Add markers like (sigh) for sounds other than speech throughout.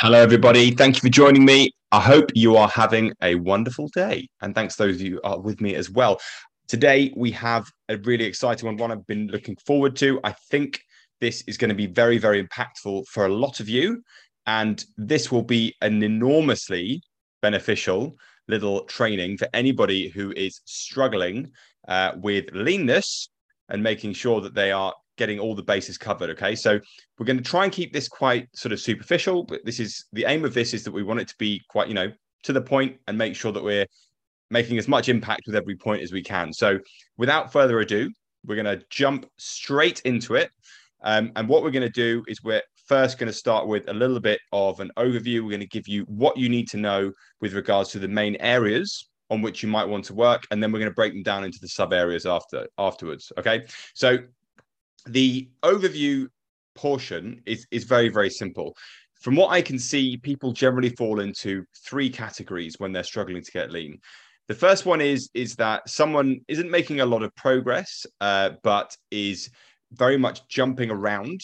Hello, everybody. Thank you for joining me. I hope you are having a wonderful day. And thanks those of you who are with me as well. Today, we have a really exciting one, one I've been looking forward to. I think this is going to be very, very impactful for a lot of you. And this will be an enormously beneficial little training for anybody who is struggling uh, with leanness and making sure that they are getting all the bases covered. Okay, so we're going to try and keep this quite sort of superficial, but this is the aim of this is that we want it to be quite, you know, to the point and make sure that we're making as much impact with every point as we can. So without further ado, we're going to jump straight into it. Um, and what we're going to do is we're first going to start with a little bit of an overview. We're going to give you what you need to know with regards to the main areas on which you might want to work, and then we're going to break them down into the sub areas after afterwards. Okay, so the overview portion is is very very simple. From what I can see, people generally fall into three categories when they're struggling to get lean. The first one is is that someone isn't making a lot of progress, uh, but is very much jumping around,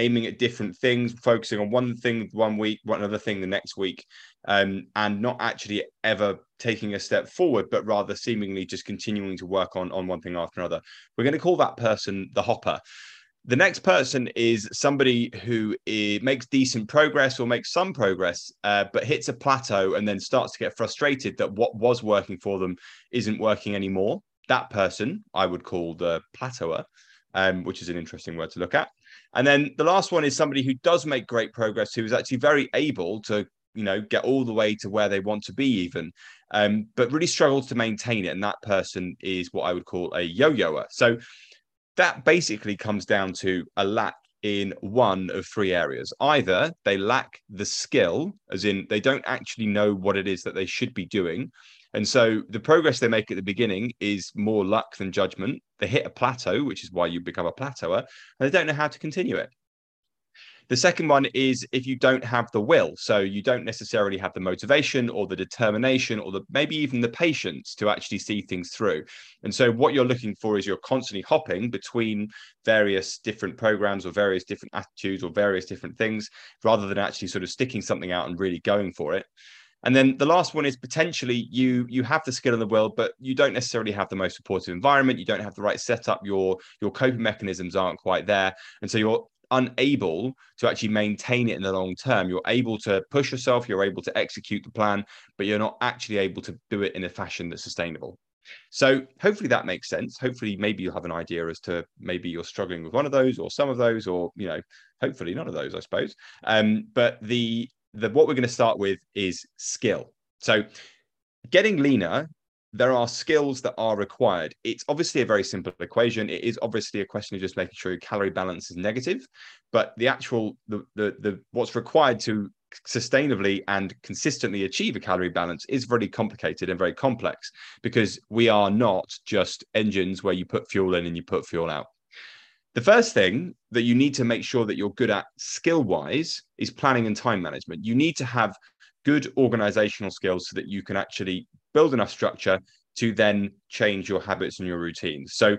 aiming at different things, focusing on one thing one week, one other thing the next week, um, and not actually ever taking a step forward, but rather seemingly just continuing to work on on one thing after another. We're going to call that person the hopper. The next person is somebody who is, makes decent progress or makes some progress, uh, but hits a plateau and then starts to get frustrated that what was working for them isn't working anymore. That person I would call the plateauer, um, which is an interesting word to look at. And then the last one is somebody who does make great progress, who is actually very able to you know get all the way to where they want to be even um, but really struggles to maintain it and that person is what i would call a yo-yoer so that basically comes down to a lack in one of three areas. Either they lack the skill, as in they don't actually know what it is that they should be doing. And so the progress they make at the beginning is more luck than judgment. They hit a plateau, which is why you become a plateauer, and they don't know how to continue it. The second one is if you don't have the will. So you don't necessarily have the motivation or the determination or the maybe even the patience to actually see things through. And so what you're looking for is you're constantly hopping between various different programs or various different attitudes or various different things rather than actually sort of sticking something out and really going for it. And then the last one is potentially you you have the skill in the world, but you don't necessarily have the most supportive environment. You don't have the right setup. Your your coping mechanisms aren't quite there, and so you're unable to actually maintain it in the long term. You're able to push yourself, you're able to execute the plan, but you're not actually able to do it in a fashion that's sustainable. So hopefully that makes sense. Hopefully, maybe you'll have an idea as to maybe you're struggling with one of those or some of those, or you know, hopefully none of those, I suppose. Um, but the the what we're going to start with is skill. So getting leaner there are skills that are required. It's obviously a very simple equation. It is obviously a question of just making sure your calorie balance is negative, but the actual the the, the what's required to sustainably and consistently achieve a calorie balance is very complicated and very complex because we are not just engines where you put fuel in and you put fuel out. The first thing that you need to make sure that you're good at skill wise is planning and time management. You need to have good organizational skills so that you can actually build enough structure to then change your habits and your routines. So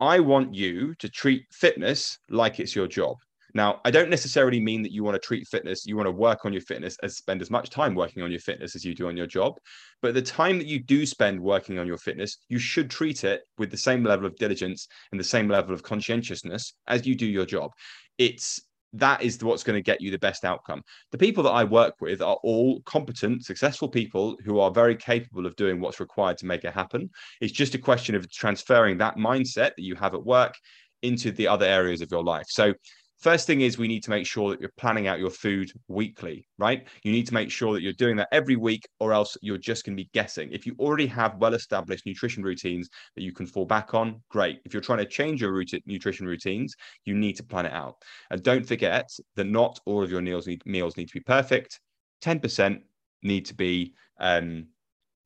I want you to treat fitness like it's your job. Now, I don't necessarily mean that you want to treat fitness, you want to work on your fitness as spend as much time working on your fitness as you do on your job. But the time that you do spend working on your fitness, you should treat it with the same level of diligence and the same level of conscientiousness as you do your job. It's that is what's going to get you the best outcome. The people that I work with are all competent, successful people who are very capable of doing what's required to make it happen. It's just a question of transferring that mindset that you have at work into the other areas of your life. So First thing is we need to make sure that you're planning out your food weekly, right? You need to make sure that you're doing that every week, or else you're just going to be guessing. If you already have well established nutrition routines that you can fall back on, great. If you're trying to change your nutrition routines, you need to plan it out. And don't forget that not all of your meals need, meals need to be perfect. 10% need to be um,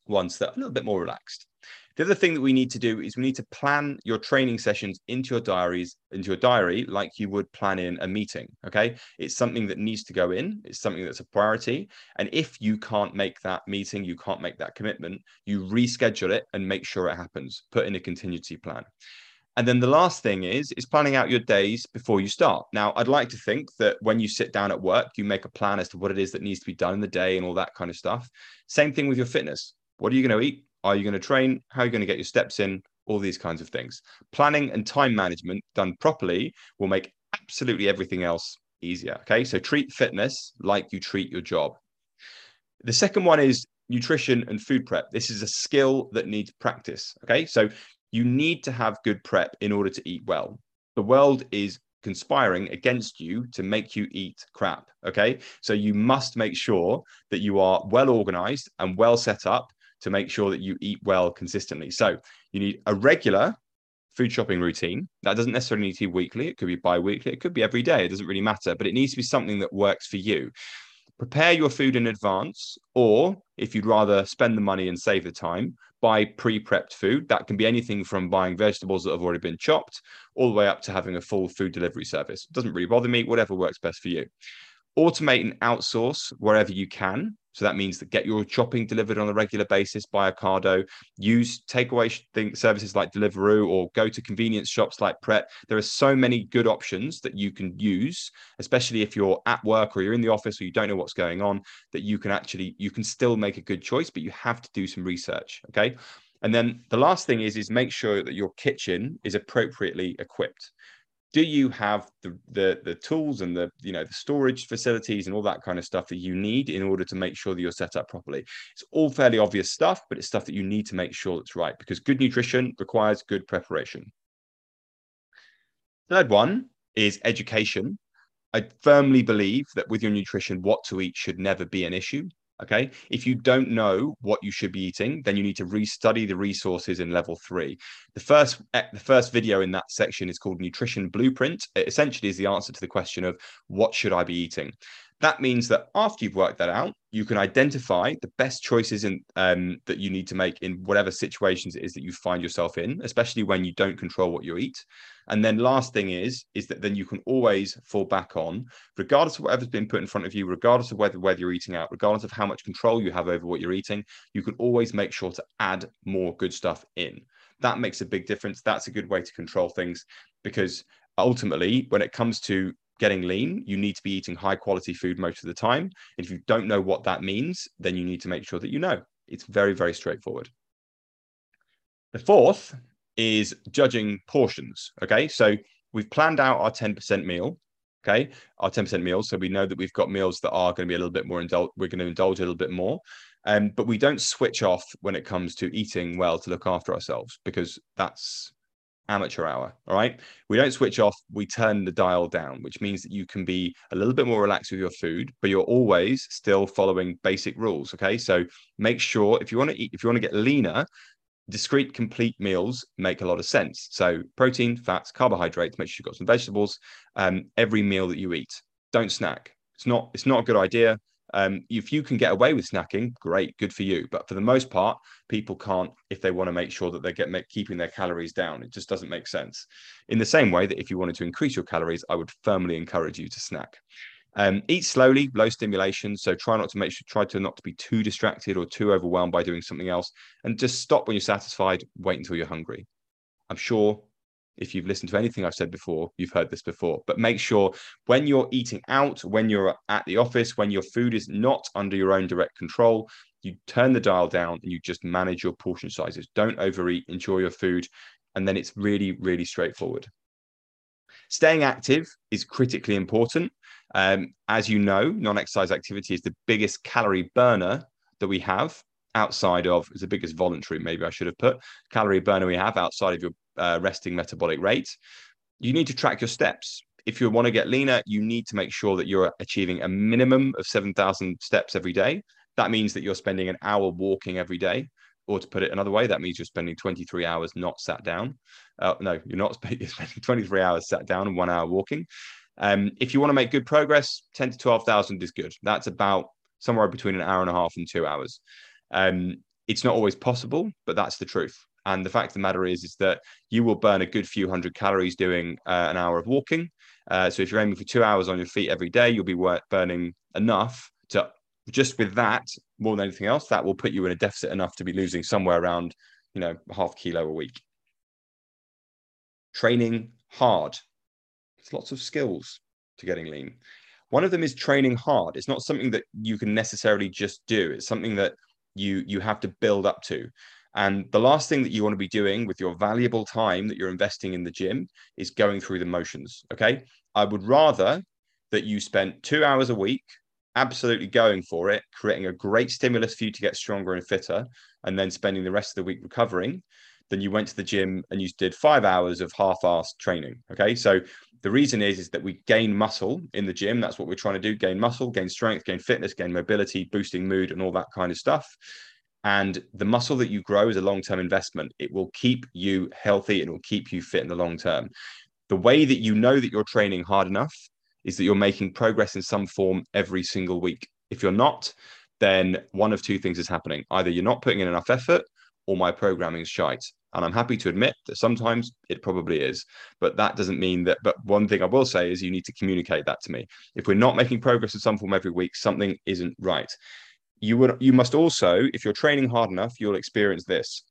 ones that are a little bit more relaxed. The other thing that we need to do is we need to plan your training sessions into your diaries, into your diary, like you would plan in a meeting. Okay. It's something that needs to go in, it's something that's a priority. And if you can't make that meeting, you can't make that commitment, you reschedule it and make sure it happens. Put in a contingency plan. And then the last thing is is planning out your days before you start. Now, I'd like to think that when you sit down at work, you make a plan as to what it is that needs to be done in the day and all that kind of stuff. Same thing with your fitness. What are you going to eat? Are you going to train? How are you going to get your steps in? All these kinds of things. Planning and time management done properly will make absolutely everything else easier. Okay. So treat fitness like you treat your job. The second one is nutrition and food prep. This is a skill that needs practice. Okay. So you need to have good prep in order to eat well. The world is conspiring against you to make you eat crap. Okay. So you must make sure that you are well organized and well set up to make sure that you eat well consistently. So you need a regular food shopping routine. That doesn't necessarily need to be weekly. It could be bi weekly. It could be every day. It doesn't really matter, but it needs to be something that works for you prepare your food in advance, or if you'd rather spend the money and save the time, buy pre prepped food. That can be anything from buying vegetables that have already been chopped all the way up to having a full food delivery service. It doesn't really bother me, whatever works best for you. Automate and outsource wherever you can. So that means that get your shopping delivered on a regular basis by Ocado. Use takeaway services like Deliveroo or go to convenience shops like Pret. There are so many good options that you can use, especially if you're at work or you're in the office or you don't know what's going on, that you can actually you can still make a good choice, but you have to do some research. Okay. And then the last thing is is make sure that your kitchen is appropriately equipped do you have the, the the tools and the you know the storage facilities and all that kind of stuff that you need in order to make sure that you're set up properly? It's all fairly obvious stuff but it's stuff that you need to make sure it's right because good nutrition requires good preparation. Third one is education. I firmly believe that with your nutrition what to eat should never be an issue Okay. If you don't know what you should be eating, then you need to restudy the resources in level three. The first eh, the first video in that section is called Nutrition Blueprint. It essentially is the answer to the question of what should I be eating? That means that after you've worked that out, you can identify the best choices in, um, that you need to make in whatever situations it is that you find yourself in, especially when you don't control what you eat. And then last thing is, is that then you can always fall back on, regardless of whatever's been put in front of you, regardless of whether whether you're eating out, regardless of how much control you have over what you're eating, you can always make sure to add more good stuff in. That makes a big difference. That's a good way to control things because ultimately, when it comes to getting lean, you need to be eating high quality food most of the time. And if you don't know what that means, then you need to make sure that you know. It's very, very straightforward. The fourth is judging portions. Okay. So we've planned out our 10% meal. Okay. Our 10% meals. So we know that we've got meals that are going to be a little bit more indulged. We're going to indulge a little bit more. Um, but we don't switch off when it comes to eating well to look after ourselves because that's amateur hour. All right. We don't switch off, we turn the dial down, which means that you can be a little bit more relaxed with your food, but you're always still following basic rules. Okay. So make sure if you want to eat, if you want to get leaner, discrete complete meals make a lot of sense. So protein, fats, carbohydrates, make sure you've got some vegetables. Um, every meal that you eat. Don't snack. It's not, it's not a good idea. Um, if you can get away with snacking, great, good for you. But for the most part, people can't if they want to make sure that they get make, keeping their calories down. It just doesn't make sense. In the same way that if you wanted to increase your calories, I would firmly encourage you to snack. Um, eat slowly, low stimulation. So try not to make sure, try to not to be too distracted or too overwhelmed by doing something else, and just stop when you're satisfied. Wait until you're hungry. I'm sure if you've listened to anything I've said before, you've heard this before. But make sure when you're eating out, when you're at the office, when your food is not under your own direct control, you turn the dial down and you just manage your portion sizes. Don't overeat, enjoy your food. And then it's really, really straightforward. Staying active is critically important. Um, as you know, non exercise activity is the biggest calorie burner that we have outside of is the biggest voluntary maybe i should have put calorie burner we have outside of your uh, resting metabolic rate. You need to track your steps. If you want to get leaner, you need to make sure that you're achieving a minimum of 7,000 steps every day. That means that you're spending an hour walking every day. Or to put it another way, that means you're spending 23 hours not sat down. Uh, no, you're not (laughs) you're spending 23 hours sat down and one hour walking. Um, if you want to make good progress, 10 to 12,000 is good. That's about somewhere between an hour and a half and two hours. Um, it's not always possible, but that's the truth. And the fact of the matter is, is that you will burn a good few hundred calories doing uh, an hour of walking. Uh, so if you're aiming for two hours on your feet every day, you'll be burning enough to just with that more than anything else. That will put you in a deficit enough to be losing somewhere around, you know, half kilo a week. training hard. There's lots of skills to getting lean. One of them is training hard. It's not something that you can necessarily just do. It's something that you you have to build up to. And the last thing that you want to be doing with your valuable time that you're investing in the gym is going through the motions. Okay. I would rather that you spent two hours a week absolutely going for it, creating a great stimulus for you to get stronger and fitter, and then spending the rest of the week recovering, then you went to the gym and you did five hours of half-assed training. Okay. So the reason is, is that we gain muscle in the gym. That's what we're trying to do gain muscle, gain strength, gain fitness, gain mobility, boosting mood, and all that kind of stuff. And the muscle that you grow is a long term investment. It will keep you healthy and it will keep you fit in the long term. The way that you know that you're training hard enough is that you're making progress in some form every single week. If you're not, then one of two things is happening. Either you're not putting in enough effort or my programming is shite. And I'm happy to admit that sometimes it probably is. But that doesn't mean that. But one thing I will say is you need to communicate that to me. If we're not making progress in some form every week, something isn't right. You would you must also, if you're training hard enough, you'll experience this.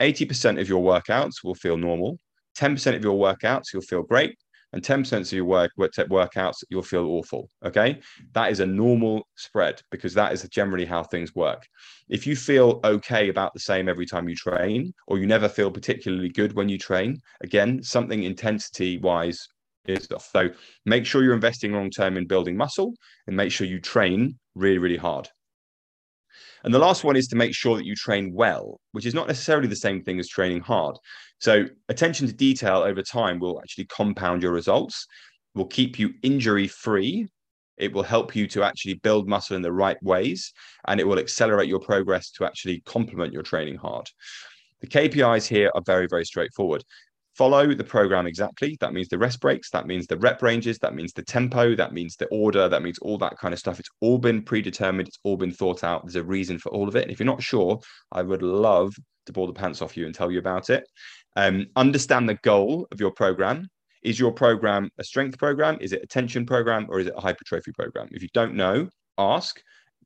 80% of your workouts will feel normal. 10% of your workouts you'll feel great. And 10% of your work workouts you'll feel awful okay? That is a normal spread because that is generally how things work. If you feel okay about the same every time you train or you never feel particularly good when you train again something intensity wise is off. So make sure you're investing long term in building muscle and make sure you train really really hard and the last one is to make sure that you train well, which is not necessarily the same thing as training hard. So, attention to detail over time will actually compound your results, will keep you injury free. It will help you to actually build muscle in the right ways, and it will accelerate your progress to actually complement your training hard. The KPIs here are very, very straightforward follow the program exactly. That means the rest breaks, that means the rep ranges, that means the tempo, that means the order, that means all that kind of stuff. It's all been predetermined, it's all been thought out. There's a reason for all of it. And if you're not sure, I would love to bore the pants off you and tell you about it. Um, understand the goal of your program. Is your program a strength program? Is it a tension program or is it a hypertrophy program? If you don't know, ask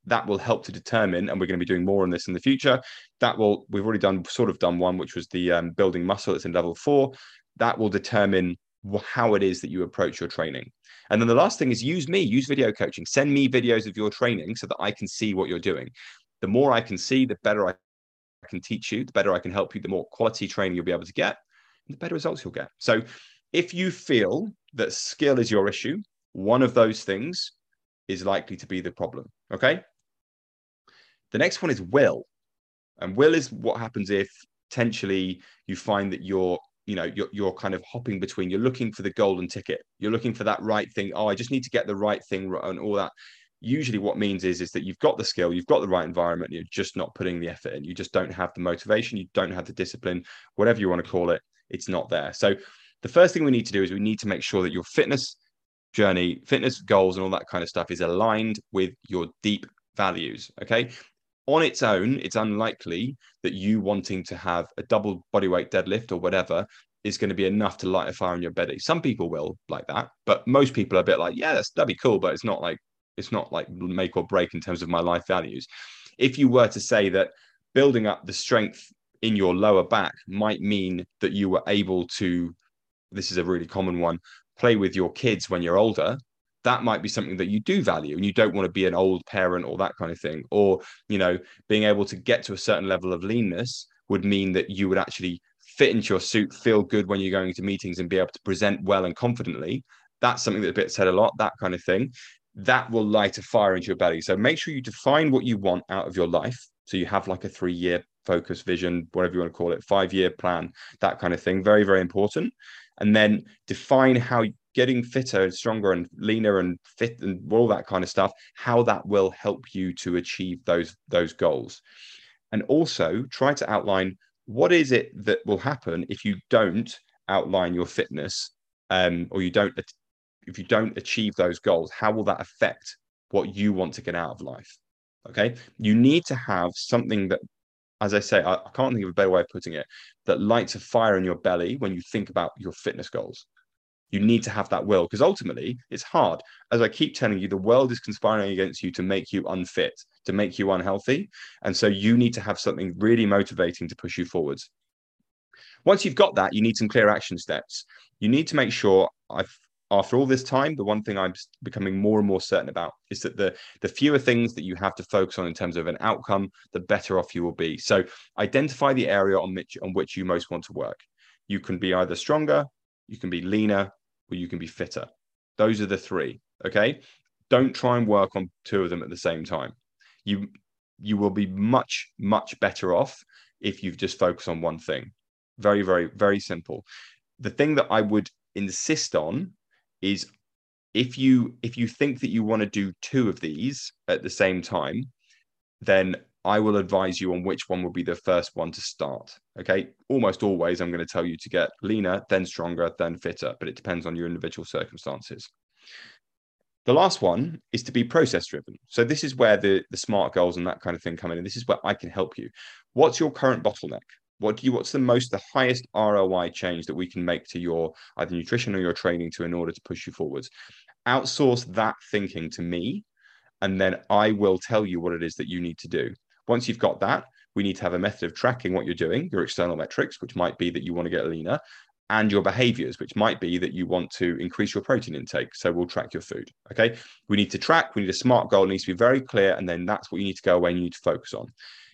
that will help to determine and we're going to be doing more on this in the future that will we've already done sort of done one which was the um, building muscle that's in level four. That will determine how it is that you approach your training. And then the last thing is use me use video coaching. Send me videos of your training so that i can see what you're doing. The more i can see the better i can teach you the better i can help you the more quality training you'll be able to get the better results you'll get. So if you feel that skill is your issue one of those things is likely to be the problem okay the next one is will. And will is what happens if potentially you find that you're you know you're, you're kind of hopping between you're looking for the golden ticket. You're looking for that right thing. Oh i just need to get the right thing and all that. Usually what means is is that you've got the skill you've got the right environment you're just not putting the effort in. You just don't have the motivation you don't have the discipline whatever you want to call it it's not there. So the first thing we need to do is we need to make sure that your fitness journey fitness goals and all that kind of stuff is aligned with your deep values okay on its own, it's unlikely that you wanting to have a double bodyweight deadlift or whatever is going to be enough to light a fire in your belly. Some people will like that, but most people are a bit like, yeah, that's, that'd be cool, but it's not like it's not like make or break in terms of my life values. If you were to say that building up the strength in your lower back might mean that you were able to, this is a really common one, play with your kids when you're older, that might be something that you do value and you don't want to be an old parent or that kind of thing or you know being able to get to a certain level of leanness would mean that you would actually fit into your suit feel good when you're going to meetings and be able to present well and confidently. That's something that a bit said a lot that kind of thing. That will light a fire into your belly. So make sure you define what you want out of your life. So you have like a three year focus vision whatever you want to call it five year plan that kind of thing. Very very important and then define how getting fitter and stronger and leaner and fit and all that kind of stuff how that will help you to achieve those those goals. And also try to outline what is it that will happen if you don't outline your fitness um, or you don't if you don't achieve those goals how will that affect what you want to get out of life? Okay? You need to have something that as i say I, I can't think of a better way of putting it that lights a fire in your belly when you think about your fitness goals you need to have that will because ultimately it's hard. As I keep telling you, the world is conspiring against you to make you unfit, to make you unhealthy. And so you need to have something really motivating to push you forwards. Once you've got that, you need some clear action steps. You need to make sure I've after all this time, the one thing I'm becoming more and more certain about is that the the fewer things that you have to focus on in terms of an outcome, the better off you will be. So identify the area on which on which you most want to work. You can be either stronger, you can be leaner, or you can be fitter. Those are the three. Okay. Don't try and work on two of them at the same time. You you will be much, much better off if you've just focused on one thing. Very, very, very simple. The thing that I would insist on is if you if you think that you want to do two of these at the same time, then I will advise you on which one will be the first one to start. Okay. Almost always, I'm going to tell you to get leaner, then stronger, then fitter, but it depends on your individual circumstances. The last one is to be process driven. So this is where the, the smart goals and that kind of thing come in. And this is where I can help you. What's your current bottleneck? What do you what's the most the highest ROI change that we can make to your either nutrition or your training to in order to push you forwards? Outsource that thinking to me, and then I will tell you what it is that you need to do. Once you've got that, we need to have a method of tracking what you're doing, your external metrics, which might be that you want to get leaner, and your behaviors, which might be that you want to increase your protein intake. So we'll track your food. Okay. We need to track, we need a smart goal, it needs to be very clear. And then that's what you need to go away and you need to focus on.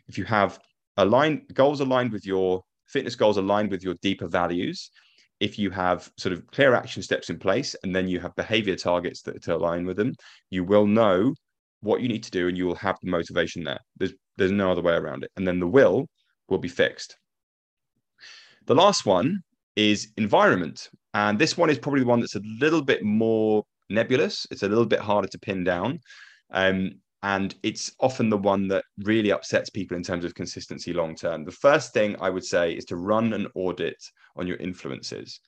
If you have aligned goals aligned with your fitness goals aligned with your deeper values, if you have sort of clear action steps in place and then you have behavior targets that to align with them, you will know what you need to do and you will have the motivation there. There's there's no other way around it. And then the will will be fixed. The last one is environment. And this one is probably the one that's a little bit more nebulous. It's a little bit harder to pin down. Um, and it's often the one that really upsets people in terms of consistency long term. The first thing I would say is to run an audit on your influences.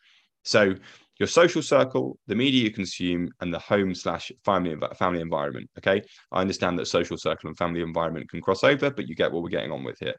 So your social circle, the media you consume, and the home slash family family environment. Okay, I understand that social circle and family environment can cross over, but you get what we're getting on with here.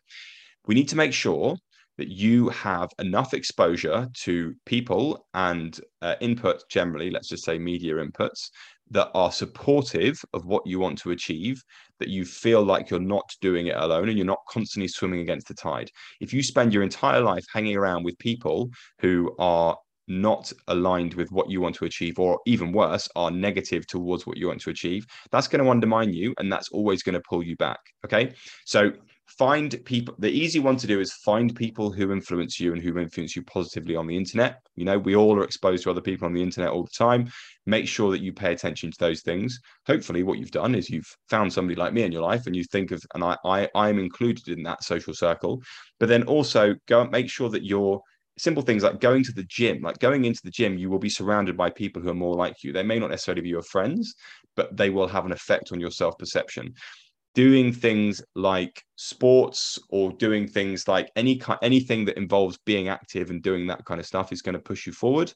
We need to make sure that you have enough exposure to people and uh, input generally, let's just say media inputs that are supportive of what you want to achieve, that you feel like you're not doing it alone and you're not constantly swimming against the tide. If you spend your entire life hanging around with people who are not aligned with what you want to achieve, or even worse, are negative towards what you want to achieve, that's going to undermine you and that's always going to pull you back. Okay. So find people the easy one to do is find people who influence you and who influence you positively on the internet. You know we all are exposed to other people on the internet all the time. Make sure that you pay attention to those things. Hopefully what you've done is you've found somebody like me in your life and you think of and i i i am included in that social circle. But then also go and make sure that you're simple things like going to the gym like going into the gym you will be surrounded by people who are more like you. They may not necessarily be your friends but they will have an effect on your self perception doing things like sports or doing things like any kind anything that involves being active and doing that kind of stuff is going to push you forward.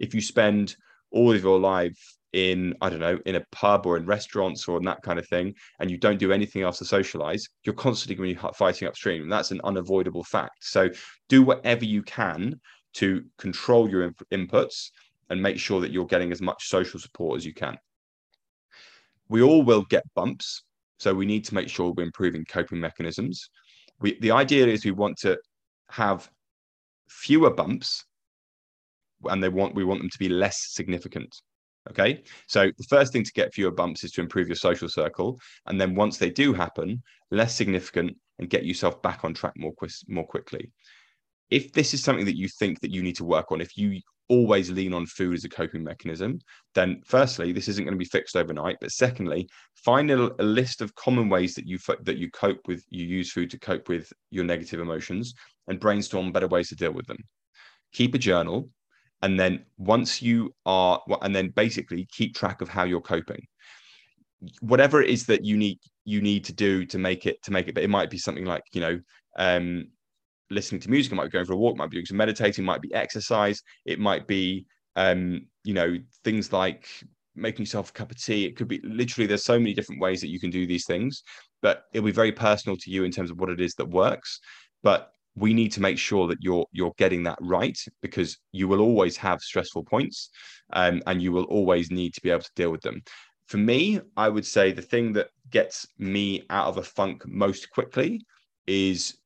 If you spend all of your life in i don't know in a pub or in restaurants or in that kind of thing and you don't do anything else to socialize you're constantly going to be fighting upstream and that's an unavoidable fact. So do whatever you can to control your inputs and make sure that you're getting as much social support as you can. We all will get bumps so we need to make sure we're improving coping mechanisms. We, the idea is we want to have fewer bumps and they want we want them to be less significant okay? So the first thing to get fewer bumps is to improve your social circle. And then once they do happen less significant and get yourself back on track more more quickly. If this is something that you think that you need to work on if you always lean on food as a coping mechanism, then firstly, this isn't going to be fixed overnight. But secondly, find a, a, list of common ways that you that you cope with, you use food to cope with your negative emotions, and brainstorm better ways to deal with them. Keep a journal, and then once you are, and then basically keep track of how you're coping. Whatever it is that you need you need to do to make it to make it, but it might be something like you know um, listening to music, might be going for a walk, might be doing some meditating, might be exercise, it might be um, you know, things like making yourself a cup of tea. It could be literally there's so many different ways that you can do these things, but it'll be very personal to you in terms of what it is that works. But we need to make sure that you're you're getting that right because you will always have stressful points um, and you will always need to be able to deal with them for me i would say the thing that gets me out of a funk most quickly is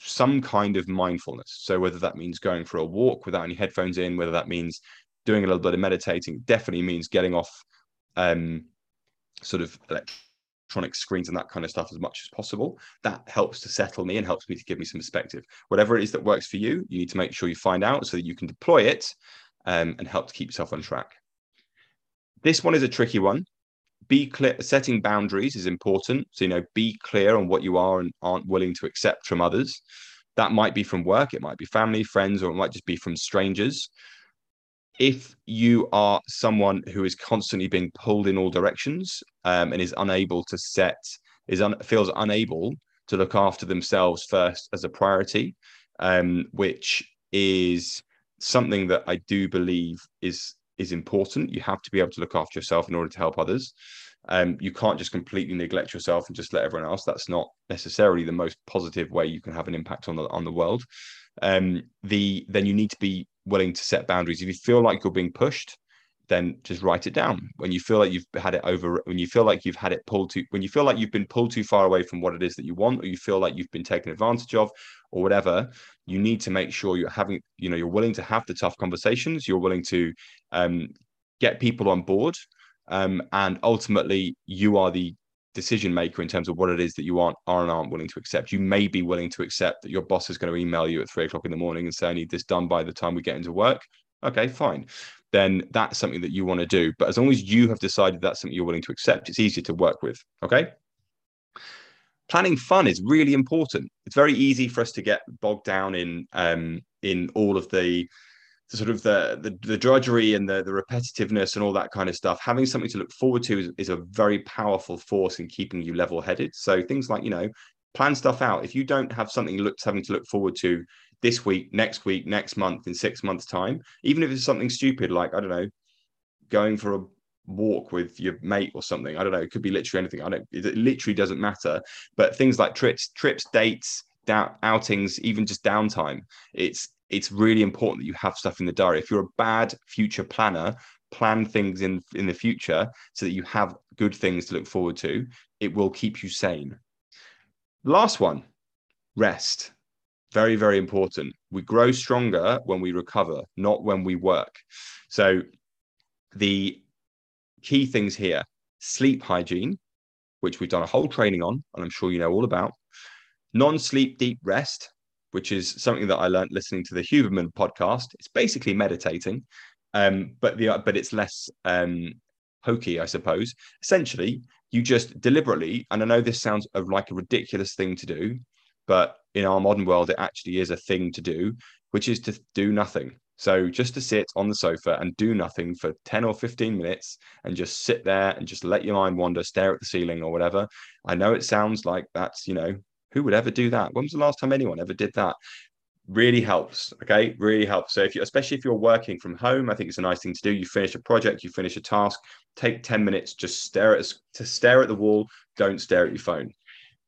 some kind of mindfulness. So whether that means going for a walk without any headphones in, whether that means doing a little bit of meditating, definitely means getting off um, sort of electronic screens and that kind of stuff as much as possible. That helps to settle me and helps me to give me some perspective. Whatever it is that works for you, you need to make sure you find out so that you can deploy it um, and help to keep yourself on track. This one is a tricky one. Be clear, setting boundaries is important. So, you know, be clear on what you are and aren't willing to accept from others. That might be from work, it might be family, friends, or it might just be from strangers. If you are someone who is constantly being pulled in all directions um, and is unable to set, is un, feels unable to look after themselves first as a priority, um, which is something that I do believe is is important. You have to be able to look after yourself in order to help others. Um, you can't just completely neglect yourself and just let everyone else. That's not necessarily the most positive way you can have an impact on the on the world. Um, the then you need to be willing to set boundaries. If you feel like you're being pushed, then just write it down. When you feel like you've had it over, when you feel like you've had it pulled to, when you feel like you've been pulled too far away from what it is that you want, or you feel like you've been taken advantage of, or whatever, you need to make sure you're having, you know, you're willing to have the tough conversations. You're willing to um, get people on board, um, and ultimately, you are the decision maker in terms of what it is that you aren't are and aren't willing to accept. You may be willing to accept that your boss is going to email you at three o'clock in the morning and say, "I need this done by the time we get into work." Okay, fine then that's something that you want to do. But as long as you have decided that's something you're willing to accept, it's easier to work with. Okay. Planning fun is really important. It's very easy for us to get bogged down in um, in all of the, the sort of the, the, the drudgery and the the repetitiveness and all that kind of stuff. Having something to look forward to is, is a very powerful force in keeping you level headed. So things like you know plan stuff out. If you don't have something look having to look forward to this week, next week, next month, in six months' time, even if it's something stupid like, I don't know, going for a walk with your mate or something. I don't know. It could be literally anything. I don't, it literally doesn't matter. But things like trips, trips, dates, down, outings, even just downtime, it's, it's really important that you have stuff in the diary. If you're a bad future planner, plan things in in the future so that you have good things to look forward to it will keep you sane last one rest very, very important. We grow stronger when we recover, not when we work. So, the key things here sleep hygiene, which we've done a whole training on, and I'm sure you know all about, non sleep deep rest, which is something that I learned listening to the Huberman podcast. It's basically meditating, um, but the but it's less um, hokey, I suppose. Essentially, you just deliberately, and I know this sounds like a ridiculous thing to do, but in our modern world, it actually is a thing to do, which is to do nothing. So just to sit on the sofa and do nothing for 10 or 15 minutes and just sit there and just let your mind wander, stare at the ceiling or whatever. I know it sounds like that's, you know, who would ever do that? When was the last time anyone ever did that? Really helps. Okay. Really helps. So if you, especially if you're working from home, I think it's a nice thing to do. You finish a project, you finish a task, take 10 minutes, just stare at to stare at the wall. Don't stare at your phone.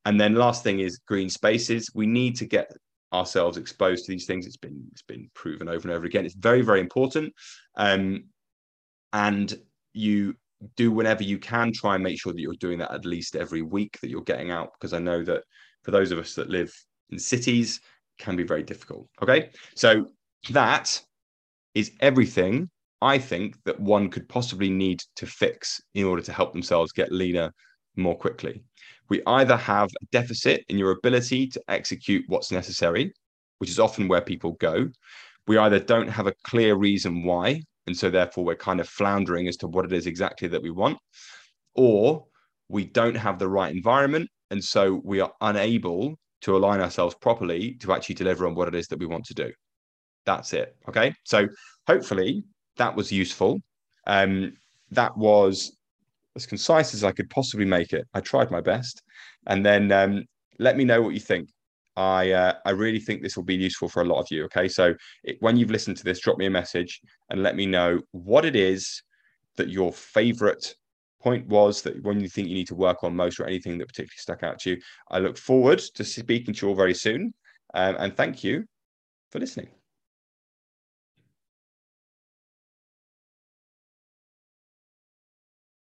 And then last thing is green spaces. We need to get ourselves exposed to these things. It's been it's been proven over and over again. It's very very important. Um, and you do whenever you can try and make sure that you're doing that at least every week that you're getting out because I know that for those of us that live in cities can be very difficult. Okay, so that is everything I think that one could possibly need to fix in order to help themselves get leaner more quickly we either have a deficit in your ability to execute what's necessary, which is often where people go. We either don't have a clear reason why, and so therefore we're kind of floundering as to what it is exactly that we want, or we don't have the right environment, and so we are unable to align ourselves properly to actually deliver on what it is that we want to do. That's it. Okay. So hopefully that was useful. Um, that was as concise as I could possibly make it. I tried my best, and then um, let me know what you think. I uh, I really think this will be useful for a lot of you. Okay, so it, when you've listened to this, drop me a message and let me know what it is that your favorite point was that when you think you need to work on most or anything that particularly stuck out to you. I look forward to speaking to you all very soon, um, and thank you for listening.